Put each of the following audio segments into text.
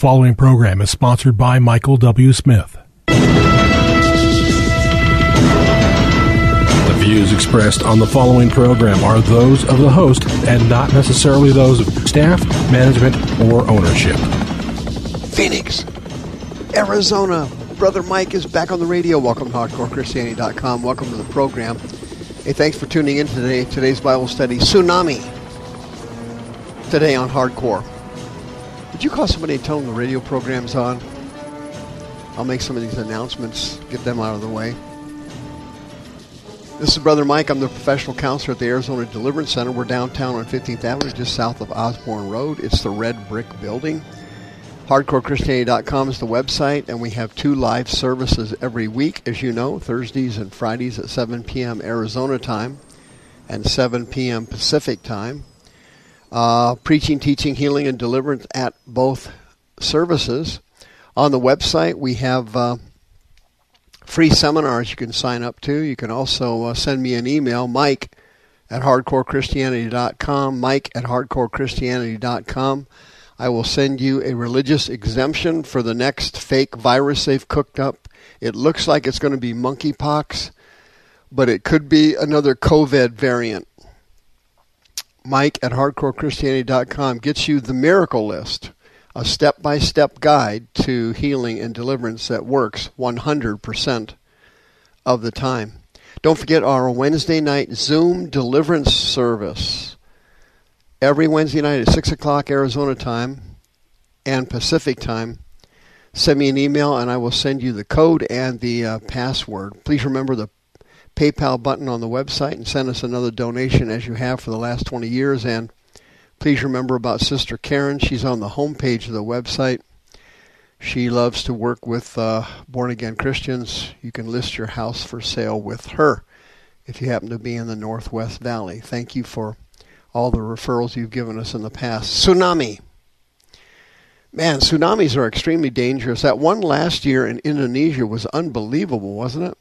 following program is sponsored by Michael W. Smith. The views expressed on the following program are those of the host and not necessarily those of staff, management, or ownership. Phoenix, Arizona. Brother Mike is back on the radio. Welcome to HardcoreChristianity.com. Welcome to the program. Hey, thanks for tuning in today. Today's Bible study, Tsunami. Today on Hardcore. Would you call somebody and tell them the radio program's on? I'll make some of these announcements, get them out of the way. This is Brother Mike. I'm the professional counselor at the Arizona Deliverance Center. We're downtown on 15th Avenue, just south of Osborn Road. It's the red brick building. HardcoreChristianity.com is the website, and we have two live services every week, as you know, Thursdays and Fridays at 7 p.m. Arizona time and 7 p.m. Pacific time uh, preaching, teaching, healing, and deliverance at both services. On the website, we have uh, free seminars you can sign up to. You can also uh, send me an email, Mike at hardcorechristianity.com, Mike at hardcorechristianity.com. I will send you a religious exemption for the next fake virus they've cooked up. It looks like it's going to be monkeypox, but it could be another COVID variant. Mike at hardcorechristianity.com gets you the miracle list, a step by step guide to healing and deliverance that works 100% of the time. Don't forget our Wednesday night Zoom deliverance service. Every Wednesday night at 6 o'clock Arizona time and Pacific time. Send me an email and I will send you the code and the uh, password. Please remember the PayPal button on the website and send us another donation as you have for the last 20 years. And please remember about Sister Karen. She's on the homepage of the website. She loves to work with uh, born again Christians. You can list your house for sale with her if you happen to be in the Northwest Valley. Thank you for all the referrals you've given us in the past. Tsunami. Man, tsunamis are extremely dangerous. That one last year in Indonesia was unbelievable, wasn't it?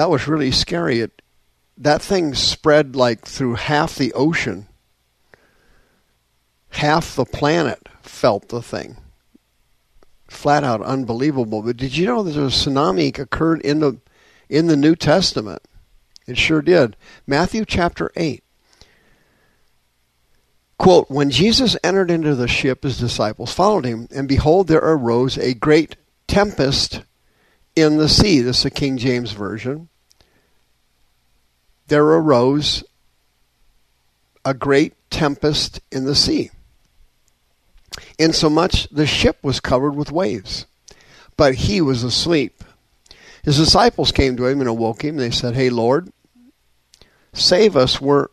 That was really scary. It that thing spread like through half the ocean. Half the planet felt the thing. Flat out unbelievable. But did you know that a tsunami occurred in the in the New Testament? It sure did. Matthew chapter eight. Quote, when Jesus entered into the ship, his disciples followed him, and behold, there arose a great tempest in the sea. This is the King James Version. There arose a great tempest in the sea, insomuch the ship was covered with waves, but he was asleep. His disciples came to him and awoke him. They said, Hey, Lord, save us. We're,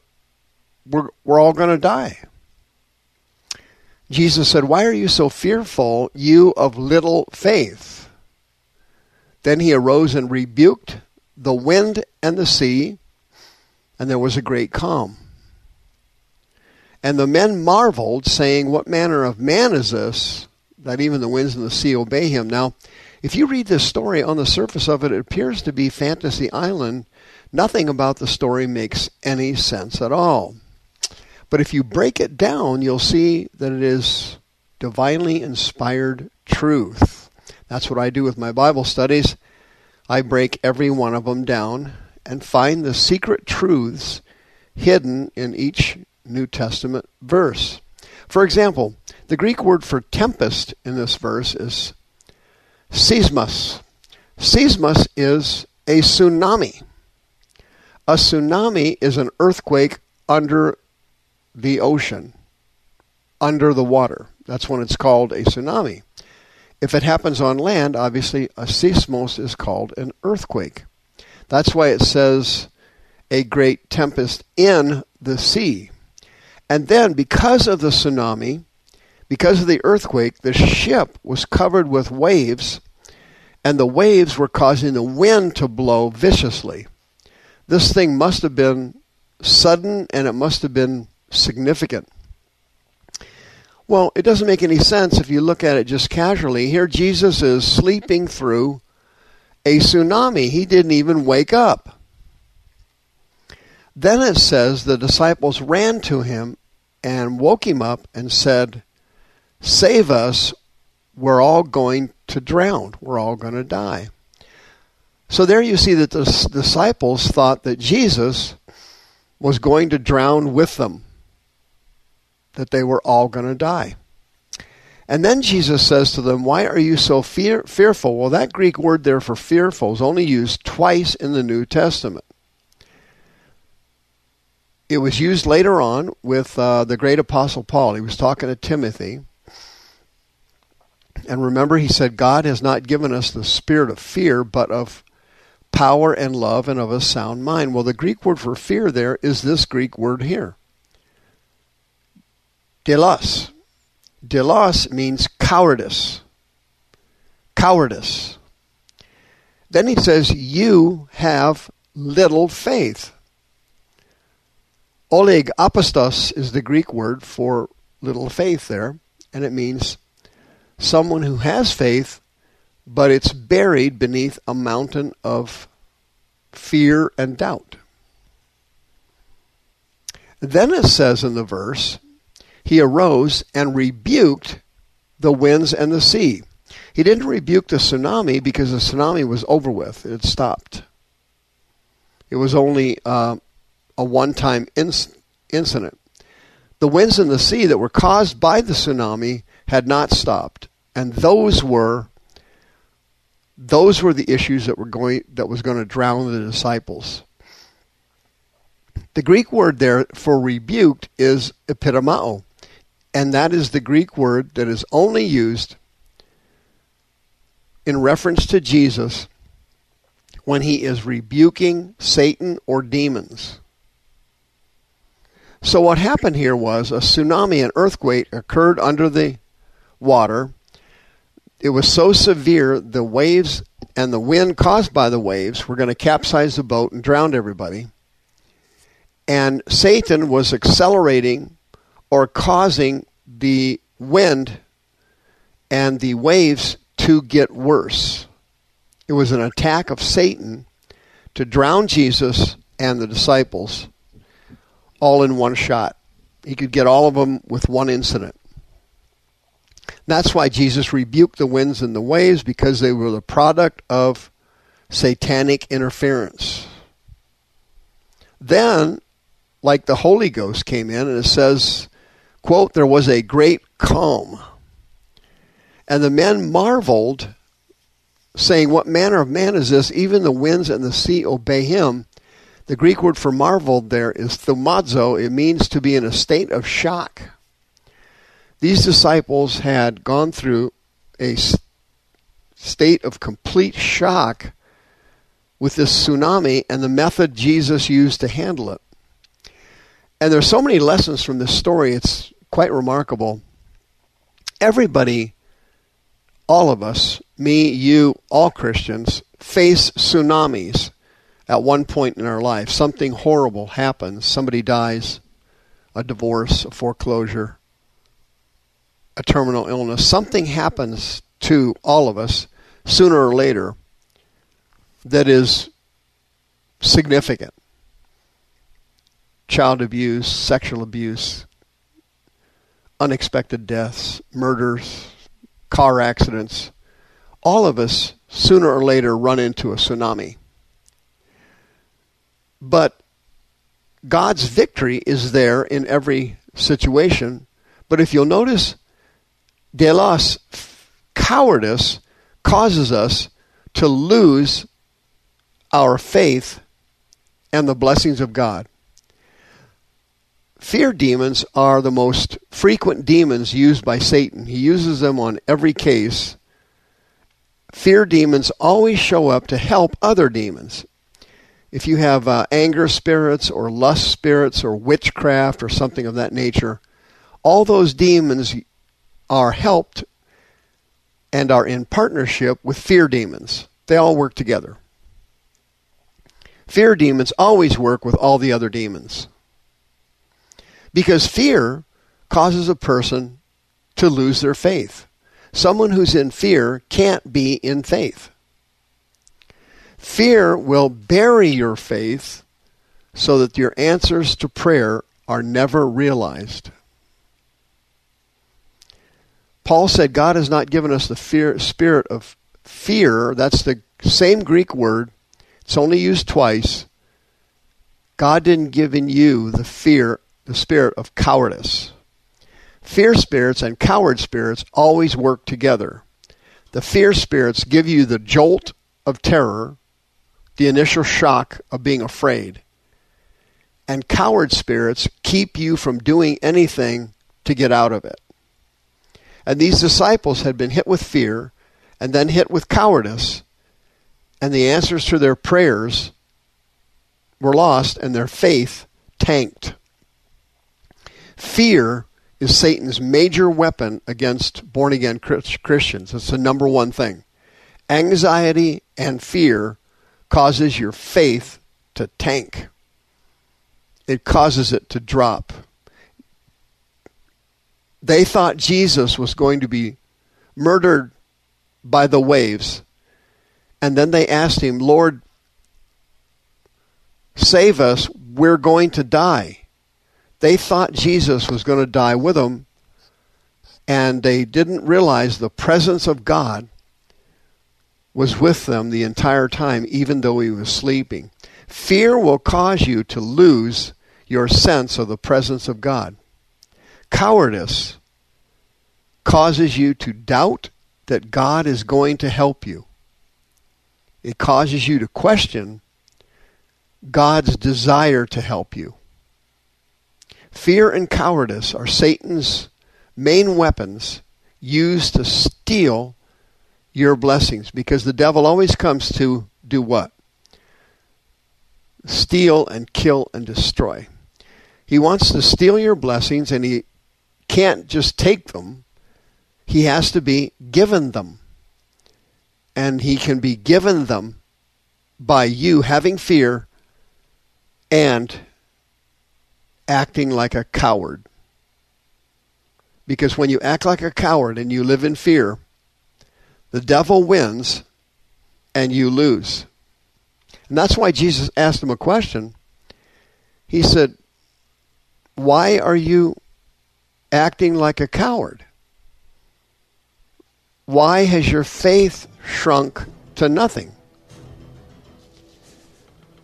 we're, we're all going to die. Jesus said, Why are you so fearful, you of little faith? Then he arose and rebuked the wind and the sea, and there was a great calm. And the men marveled, saying, What manner of man is this, that even the winds and the sea obey him? Now, if you read this story, on the surface of it, it appears to be Fantasy Island. Nothing about the story makes any sense at all. But if you break it down, you'll see that it is divinely inspired truth. That's what I do with my Bible studies. I break every one of them down and find the secret truths hidden in each New Testament verse. For example, the Greek word for tempest in this verse is seismos. Seismos is a tsunami. A tsunami is an earthquake under the ocean, under the water. That's when it's called a tsunami. If it happens on land, obviously a seismos is called an earthquake. That's why it says a great tempest in the sea. And then, because of the tsunami, because of the earthquake, the ship was covered with waves, and the waves were causing the wind to blow viciously. This thing must have been sudden and it must have been significant. Well, it doesn't make any sense if you look at it just casually. Here, Jesus is sleeping through a tsunami. He didn't even wake up. Then it says the disciples ran to him and woke him up and said, Save us, we're all going to drown. We're all going to die. So there you see that the disciples thought that Jesus was going to drown with them, that they were all going to die. And then Jesus says to them, Why are you so fear- fearful? Well, that Greek word there for fearful is only used twice in the New Testament. It was used later on with uh, the great apostle Paul. He was talking to Timothy. And remember, he said, God has not given us the spirit of fear, but of power and love and of a sound mind. Well, the Greek word for fear there is this Greek word here. Delos. Delos means cowardice. Cowardice. Then he says, You have little faith. oligopistos is the Greek word for little faith there, and it means someone who has faith, but it's buried beneath a mountain of fear and doubt. Then it says in the verse, he arose and rebuked the winds and the sea. He didn't rebuke the tsunami because the tsunami was over with. It stopped. It was only uh, a one time inc- incident. The winds and the sea that were caused by the tsunami had not stopped. And those were those were the issues that were going that was going to drown the disciples. The Greek word there for rebuked is epitimao and that is the Greek word that is only used in reference to Jesus when he is rebuking Satan or demons. So, what happened here was a tsunami, an earthquake occurred under the water. It was so severe, the waves and the wind caused by the waves were going to capsize the boat and drown everybody. And Satan was accelerating or causing the wind and the waves to get worse. It was an attack of Satan to drown Jesus and the disciples all in one shot. He could get all of them with one incident. That's why Jesus rebuked the winds and the waves because they were the product of satanic interference. Then like the Holy Ghost came in, and it says, quote, there was a great calm. And the men marveled, saying, What manner of man is this? Even the winds and the sea obey him. The Greek word for marveled there is thumazo. It means to be in a state of shock. These disciples had gone through a state of complete shock with this tsunami and the method Jesus used to handle it. And there's so many lessons from this story. It's quite remarkable. Everybody, all of us, me, you, all Christians, face tsunamis at one point in our life. Something horrible happens. Somebody dies, a divorce, a foreclosure, a terminal illness. Something happens to all of us sooner or later that is significant child abuse, sexual abuse, unexpected deaths, murders, car accidents. All of us, sooner or later, run into a tsunami. But God's victory is there in every situation. But if you'll notice, delos, cowardice, causes us to lose our faith and the blessings of God. Fear demons are the most frequent demons used by Satan. He uses them on every case. Fear demons always show up to help other demons. If you have uh, anger spirits or lust spirits or witchcraft or something of that nature, all those demons are helped and are in partnership with fear demons. They all work together. Fear demons always work with all the other demons. Because fear causes a person to lose their faith. Someone who's in fear can't be in faith. Fear will bury your faith so that your answers to prayer are never realized. Paul said God has not given us the fear, spirit of fear. That's the same Greek word. It's only used twice. God didn't give in you the fear, the spirit of cowardice. Fear spirits and coward spirits always work together. The fear spirits give you the jolt of terror, the initial shock of being afraid. And coward spirits keep you from doing anything to get out of it. And these disciples had been hit with fear and then hit with cowardice, and the answers to their prayers were lost and their faith tanked. Fear is Satan's major weapon against born again Christians. It's the number one thing. Anxiety and fear causes your faith to tank. It causes it to drop. They thought Jesus was going to be murdered by the waves. And then they asked him, Lord, save us, we're going to die. They thought Jesus was going to die with them, and they didn't realize the presence of God was with them the entire time, even though he was sleeping. Fear will cause you to lose your sense of the presence of God. Cowardice causes you to doubt that God is going to help you. It causes you to question God's desire to help you. Fear and cowardice are Satan's main weapons used to steal your blessings because the devil always comes to do what? Steal and kill and destroy. He wants to steal your blessings and he can't just take them, he has to be given them. And he can be given them by you having fear and acting like a coward. Because when you act like a coward and you live in fear, the devil wins and you lose. And that's why Jesus asked him a question. He said, Why are you acting like a coward? Why has your faith shrunk to nothing?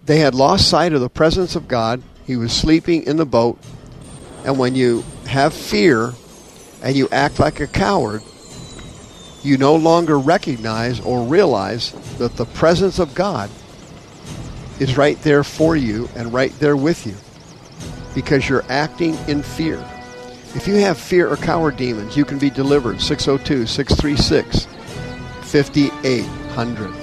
They had lost sight of the presence of God he was sleeping in the boat. And when you have fear and you act like a coward, you no longer recognize or realize that the presence of God is right there for you and right there with you because you're acting in fear. If you have fear or coward demons, you can be delivered. 602 636 5800.